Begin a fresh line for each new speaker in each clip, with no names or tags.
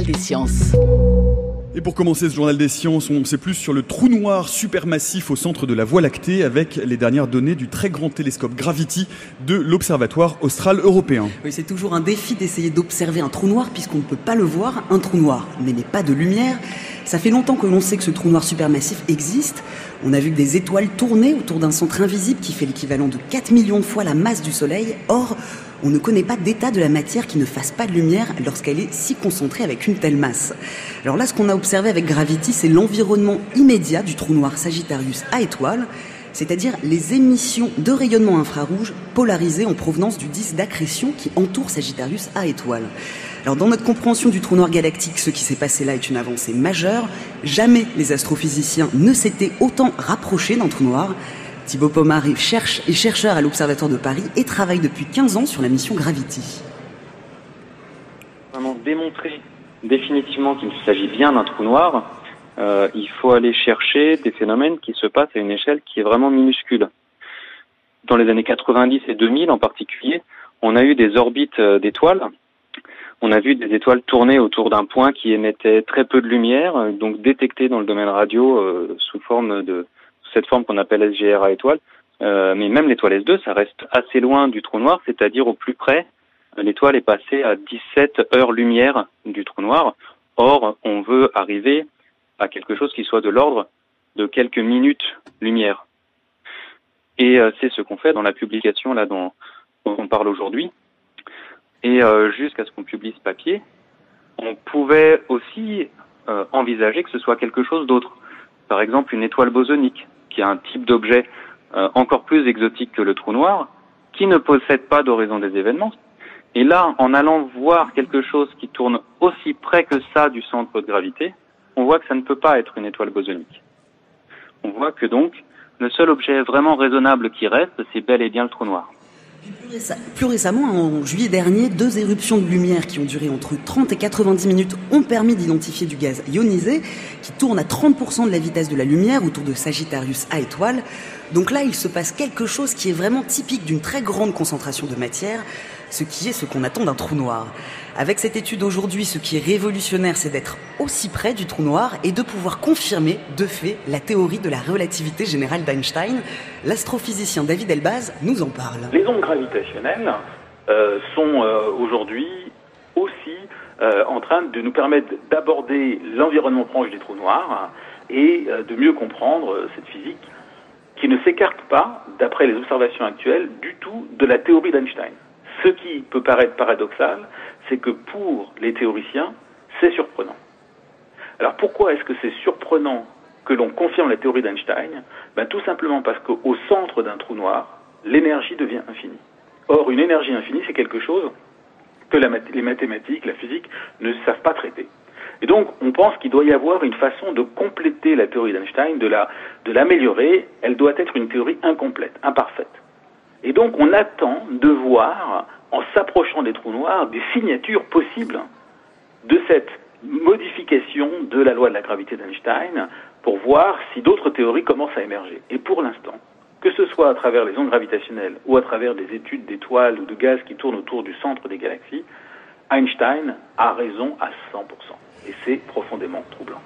journal des sciences.
Et pour commencer ce journal des sciences, on sait plus sur le trou noir supermassif au centre de la Voie lactée avec les dernières données du très grand télescope Gravity de l'Observatoire austral européen.
Oui, c'est toujours un défi d'essayer d'observer un trou noir puisqu'on ne peut pas le voir. Un trou noir n'émet pas de lumière. Ça fait longtemps que l'on sait que ce trou noir supermassif existe. On a vu que des étoiles tournaient autour d'un centre invisible qui fait l'équivalent de 4 millions de fois la masse du Soleil. Or, on ne connaît pas d'état de la matière qui ne fasse pas de lumière lorsqu'elle est si concentrée avec une telle masse. Alors là, ce qu'on a observé avec Gravity, c'est l'environnement immédiat du trou noir Sagittarius à étoile, c'est-à-dire les émissions de rayonnement infrarouge polarisées en provenance du disque d'accrétion qui entoure Sagittarius à étoile. Alors dans notre compréhension du trou noir galactique, ce qui s'est passé là est une avancée majeure. Jamais les astrophysiciens ne s'étaient autant rapprochés d'un trou noir. Thibaut Pomar est, cherche, chercheur à l'Observatoire de Paris et travaille depuis 15 ans sur la mission Gravity.
Vraiment démontrer définitivement qu'il s'agit bien d'un trou noir, euh, il faut aller chercher des phénomènes qui se passent à une échelle qui est vraiment minuscule. Dans les années 90 et 2000 en particulier, on a eu des orbites euh, d'étoiles. On a vu des étoiles tourner autour d'un point qui émettait très peu de lumière, euh, donc détecté dans le domaine radio sous forme de cette forme qu'on appelle SGR à étoile. Euh, mais même l'étoile S2, ça reste assez loin du trou noir, c'est-à-dire au plus près l'étoile est passée à 17 heures-lumière du trou noir. Or, on veut arriver à quelque chose qui soit de l'ordre de quelques minutes-lumière. Et euh, c'est ce qu'on fait dans la publication là dont, on parle aujourd'hui. Et euh, jusqu'à ce qu'on publie ce papier, on pouvait aussi euh, envisager que ce soit quelque chose d'autre. Par exemple, une étoile bosonique, qui est un type d'objet euh, encore plus exotique que le trou noir, qui ne possède pas d'horizon des événements, et là, en allant voir quelque chose qui tourne aussi près que ça du centre de gravité, on voit que ça ne peut pas être une étoile bosonique. On voit que donc, le seul objet vraiment raisonnable qui reste, c'est bel et bien le trou noir.
Plus, réce- plus récemment, en juillet dernier, deux éruptions de lumière qui ont duré entre 30 et 90 minutes ont permis d'identifier du gaz ionisé qui tourne à 30% de la vitesse de la lumière autour de Sagittarius A étoile. Donc là, il se passe quelque chose qui est vraiment typique d'une très grande concentration de matière, ce qui est ce qu'on attend d'un trou noir. Avec cette étude aujourd'hui, ce qui est révolutionnaire, c'est d'être aussi près du trou noir et de pouvoir confirmer, de fait, la théorie de la relativité générale d'Einstein. L'astrophysicien David Elbaz nous en parle.
Les ondes gravitationnelles euh, sont euh, aujourd'hui aussi euh, en train de nous permettre d'aborder l'environnement proche des trous noirs et de mieux comprendre cette physique qui ne s'écarte pas, d'après les observations actuelles, du tout de la théorie d'Einstein. Ce qui peut paraître paradoxal, c'est que pour les théoriciens, c'est surprenant. Alors pourquoi est-ce que c'est surprenant que l'on confirme la théorie d'Einstein? Ben, Tout simplement parce qu'au centre d'un trou noir, l'énergie devient infinie. Or, une énergie infinie, c'est quelque chose que les mathématiques, la physique ne savent pas traiter. Et donc, on pense qu'il doit y avoir une façon de compléter la théorie d'Einstein, de l'améliorer. Elle doit être une théorie incomplète, imparfaite. Et donc, on attend de voir, en s'approchant des trous noirs, des signatures possibles de cette modification de la loi de la gravité d'Einstein pour voir si d'autres théories commencent à émerger. Et pour l'instant, que ce soit à travers les ondes gravitationnelles ou à travers des études d'étoiles ou de gaz qui tournent autour du centre des galaxies, Einstein a raison à 100%. Et c'est profondément troublant.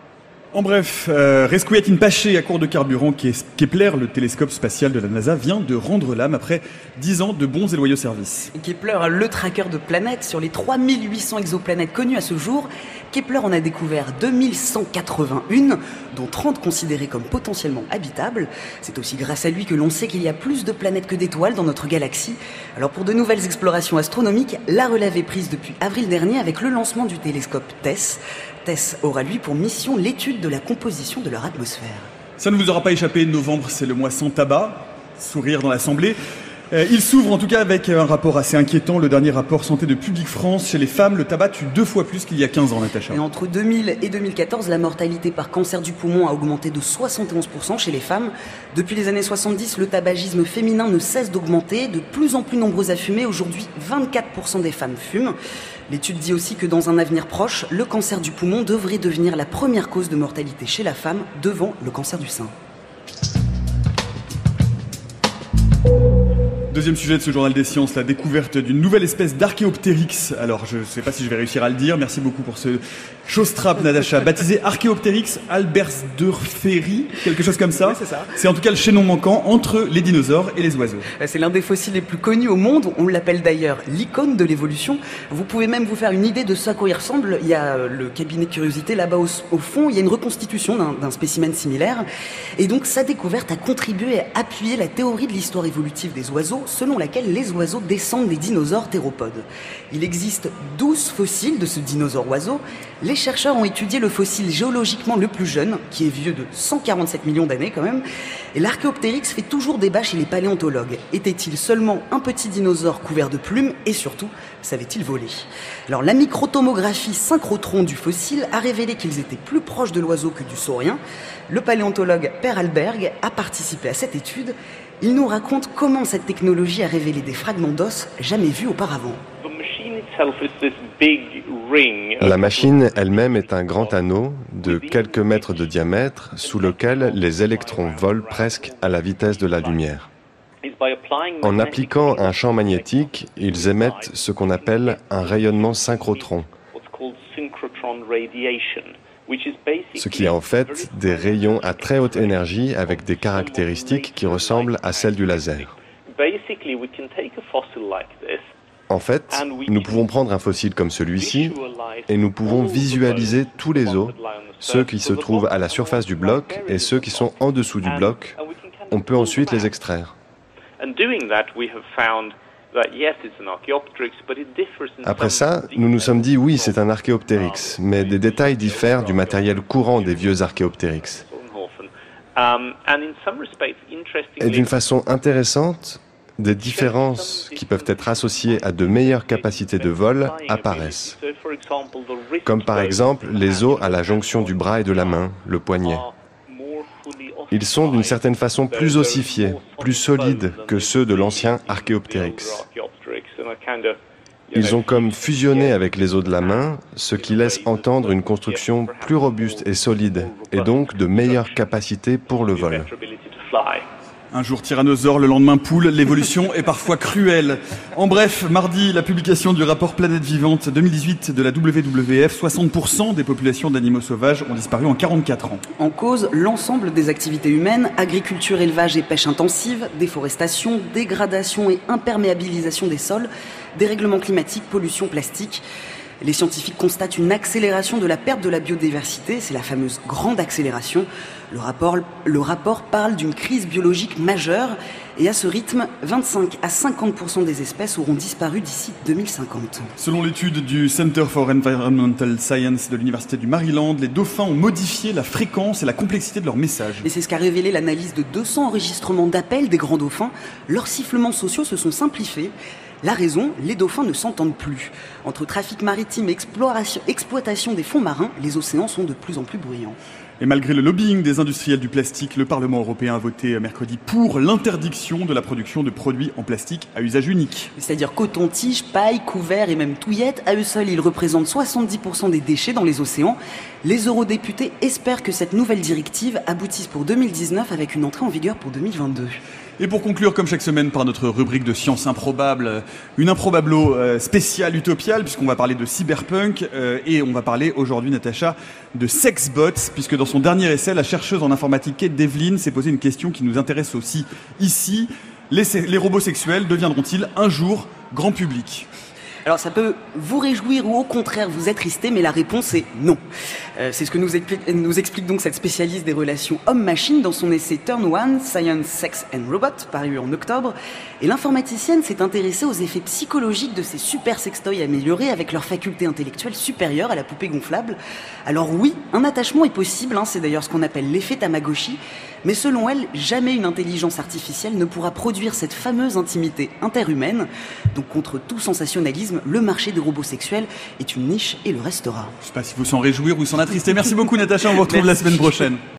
En bref, euh, Rescouet in Pache à court de carburant, Kepler, le télescope spatial de la NASA, vient de rendre l'âme après 10 ans de bons et loyaux services.
Kepler, le tracker de planètes, sur les 3800 exoplanètes connues à ce jour, Kepler en a découvert 2181, dont 30 considérées comme potentiellement habitables. C'est aussi grâce à lui que l'on sait qu'il y a plus de planètes que d'étoiles dans notre galaxie. Alors pour de nouvelles explorations astronomiques, la relève est prise depuis avril dernier avec le lancement du télescope TESS. TESS aura lui pour mission l'étude de la composition de leur atmosphère.
Ça ne vous aura pas échappé, novembre c'est le mois sans tabac, sourire dans l'Assemblée. Euh, il s'ouvre en tout cas avec un rapport assez inquiétant, le dernier rapport santé de Public France. Chez les femmes, le tabac tue deux fois plus qu'il y a 15 ans, Natacha.
Et entre 2000 et 2014, la mortalité par cancer du poumon a augmenté de 71% chez les femmes. Depuis les années 70, le tabagisme féminin ne cesse d'augmenter, de plus en plus nombreux à fumer. Aujourd'hui, 24% des femmes fument. L'étude dit aussi que dans un avenir proche, le cancer du poumon devrait devenir la première cause de mortalité chez la femme devant le cancer du sein.
Deuxième sujet de ce journal des sciences, la découverte d'une nouvelle espèce d'Archéoptérix. Alors, je ne sais pas si je vais réussir à le dire. Merci beaucoup pour ce chose-trap, Nadacha. Baptisé Archéoptérix albersdorferi, quelque chose comme ça.
c'est ça.
C'est en tout cas le chaînon manquant entre les dinosaures et les oiseaux.
C'est l'un des fossiles les plus connus au monde. On l'appelle d'ailleurs l'icône de l'évolution. Vous pouvez même vous faire une idée de ce à quoi il ressemble. Il y a euh, le cabinet de curiosité là-bas au, au fond. Il y a une reconstitution d'un- d'un spécimen similaire. Et donc, sa découverte a contribué à appuyer la théorie de l'histoire évolutive des oiseaux, selon laquelle les oiseaux descendent des dinosaures théropodes. Il existe 12 fossiles de ce dinosaure oiseau. Les chercheurs ont étudié le fossile géologiquement le plus jeune, qui est vieux de 147 millions d'années quand même. Et l'archéoptérix fait toujours débat chez les paléontologues. Était-il seulement un petit dinosaure couvert de plumes et surtout, savait-il voler? Alors la microtomographie synchrotron du fossile a révélé qu'ils étaient plus proches de l'oiseau que du saurien. Le paléontologue Per Alberg a participé à cette étude. Il nous raconte comment cette technologie a révélé des fragments d'os jamais vus auparavant.
La machine elle-même est un grand anneau de quelques mètres de diamètre sous lequel les électrons volent presque à la vitesse de la lumière. En appliquant un champ magnétique, ils émettent ce qu'on appelle un rayonnement synchrotron, ce qui est en fait des rayons à très haute énergie avec des caractéristiques qui ressemblent à celles du laser. En fait, nous pouvons prendre un fossile comme celui-ci et nous pouvons visualiser tous les os, ceux qui se trouvent à la surface du bloc et ceux qui sont en dessous du bloc. On peut ensuite les extraire. Après ça, nous nous sommes dit oui, c'est un archéoptérix, mais des détails diffèrent du matériel courant des vieux archéoptérix. Et d'une façon intéressante, des différences qui peuvent être associées à de meilleures capacités de vol apparaissent. Comme par exemple les os à la jonction du bras et de la main, le poignet. Ils sont d'une certaine façon plus ossifiés, plus solides que ceux de l'ancien Archéoptérix. Ils ont comme fusionné avec les os de la main, ce qui laisse entendre une construction plus robuste et solide, et donc de meilleures capacités pour le vol.
Un jour tyrannosaure, le lendemain poule, l'évolution est parfois cruelle. En bref, mardi, la publication du rapport Planète Vivante 2018 de la WWF, 60% des populations d'animaux sauvages ont disparu en 44 ans.
En cause, l'ensemble des activités humaines, agriculture, élevage et pêche intensive, déforestation, dégradation et imperméabilisation des sols, dérèglement climatique, pollution plastique. Les scientifiques constatent une accélération de la perte de la biodiversité, c'est la fameuse grande accélération. Le rapport, le rapport parle d'une crise biologique majeure et à ce rythme, 25 à 50% des espèces auront disparu d'ici 2050.
Selon l'étude du Center for Environmental Science de l'Université du Maryland, les dauphins ont modifié la fréquence et la complexité de leurs messages.
Et c'est ce qu'a révélé l'analyse de 200 enregistrements d'appels des grands dauphins. Leurs sifflements sociaux se sont simplifiés. La raison, les dauphins ne s'entendent plus. Entre trafic maritime et exploitation des fonds marins, les océans sont de plus en plus bruyants.
Et malgré le lobbying des industriels du plastique, le Parlement européen a voté mercredi pour l'interdiction de la production de produits en plastique à usage unique.
C'est-à-dire coton-tige, paille, couvert et même touillettes, à eux seuls, ils représentent 70% des déchets dans les océans. Les eurodéputés espèrent que cette nouvelle directive aboutisse pour 2019 avec une entrée en vigueur pour 2022.
Et pour conclure, comme chaque semaine, par notre rubrique de science improbable, une improbablo euh, spéciale utopiale, puisqu'on va parler de cyberpunk, euh, et on va parler aujourd'hui, Natacha, de sexbots, puisque dans son dernier essai, la chercheuse en informatique Kate Devlin s'est posé une question qui nous intéresse aussi ici. Les robots sexuels deviendront-ils un jour grand public?
Alors ça peut vous réjouir ou au contraire vous attrister, mais la réponse est non. Euh, c'est ce que nous explique, donc cette spécialiste des relations homme-machine dans son essai Turn One, Science, Sex and Robot, paru en octobre. Et l'informaticienne s'est intéressée aux effets psychologiques de ces super sextoys améliorés avec leur faculté intellectuelle supérieure à la poupée gonflable. Alors oui, un attachement est possible, hein, c'est d'ailleurs ce qu'on appelle l'effet Tamagotchi. Mais selon elle, jamais une intelligence artificielle ne pourra produire cette fameuse intimité interhumaine. Donc contre tout sensationnalisme, le marché des robots sexuels est une niche et le restera.
Je sais pas s'il faut s'en réjouir ou s'en attrister. Merci beaucoup Natacha, on vous retrouve Merci. la semaine prochaine.